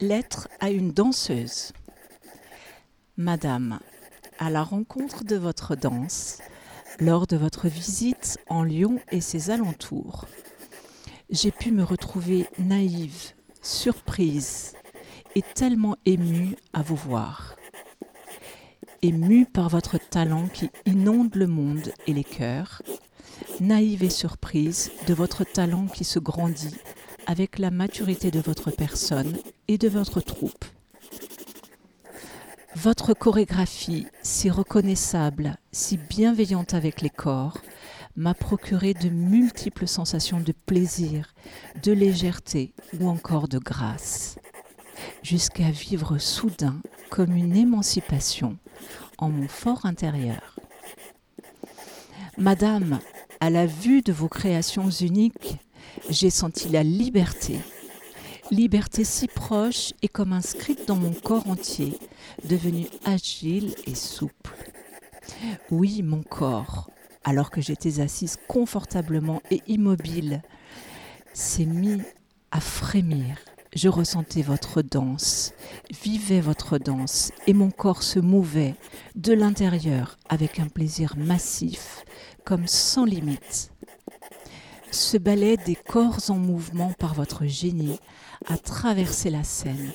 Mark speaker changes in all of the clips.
Speaker 1: Lettre à une danseuse. Madame, à la rencontre de votre danse, lors de votre visite en Lyon et ses alentours, j'ai pu me retrouver naïve, surprise et tellement émue à vous voir. Émue par votre talent qui inonde le monde et les cœurs, naïve et surprise de votre talent qui se grandit avec la maturité de votre personne et de votre troupe. Votre chorégraphie, si reconnaissable, si bienveillante avec les corps, m'a procuré de multiples sensations de plaisir, de légèreté ou encore de grâce, jusqu'à vivre soudain comme une émancipation en mon fort intérieur. Madame, à la vue de vos créations uniques, j'ai senti la liberté. Liberté si proche et comme inscrite dans mon corps entier, devenu agile et souple. Oui, mon corps, alors que j'étais assise confortablement et immobile, s'est mis à frémir. Je ressentais votre danse, vivais votre danse, et mon corps se mouvait de l'intérieur avec un plaisir massif, comme sans limite. Ce ballet des corps en mouvement par votre génie a traversé la scène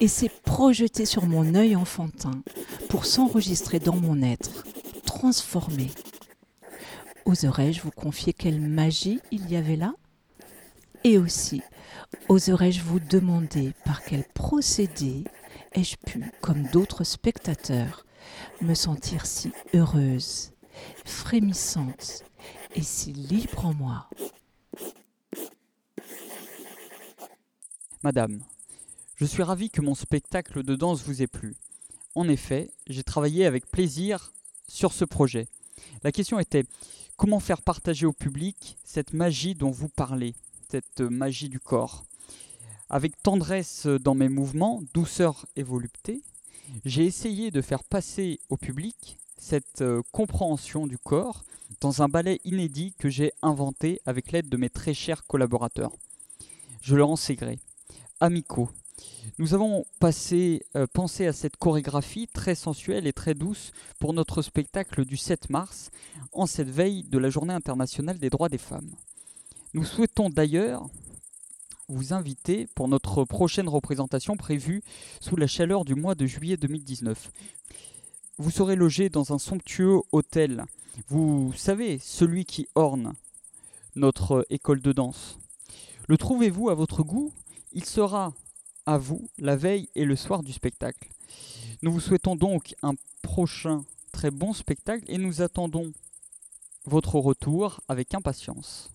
Speaker 1: et s'est projeté sur mon œil enfantin pour s'enregistrer dans mon être, transformé. Oserais-je vous confier quelle magie il y avait là? Et aussi, oserais-je vous demander par quel procédé ai-je pu, comme d'autres spectateurs, me sentir si heureuse, frémissante et si libre en moi?
Speaker 2: Madame, je suis ravi que mon spectacle de danse vous ait plu. En effet, j'ai travaillé avec plaisir sur ce projet. La question était comment faire partager au public cette magie dont vous parlez, cette magie du corps? Avec tendresse dans mes mouvements, douceur et volupté, j'ai essayé de faire passer au public cette euh, compréhension du corps dans un ballet inédit que j'ai inventé avec l'aide de mes très chers collaborateurs. Je leur en amicaux. Nous avons passé, euh, pensé à cette chorégraphie très sensuelle et très douce pour notre spectacle du 7 mars, en cette veille de la Journée internationale des droits des femmes. Nous souhaitons d'ailleurs vous inviter pour notre prochaine représentation prévue sous la chaleur du mois de juillet 2019. Vous serez logé dans un somptueux hôtel, vous savez, celui qui orne notre école de danse. Le trouvez-vous à votre goût? Il sera à vous la veille et le soir du spectacle. Nous vous souhaitons donc un prochain très bon spectacle et nous attendons votre retour avec impatience.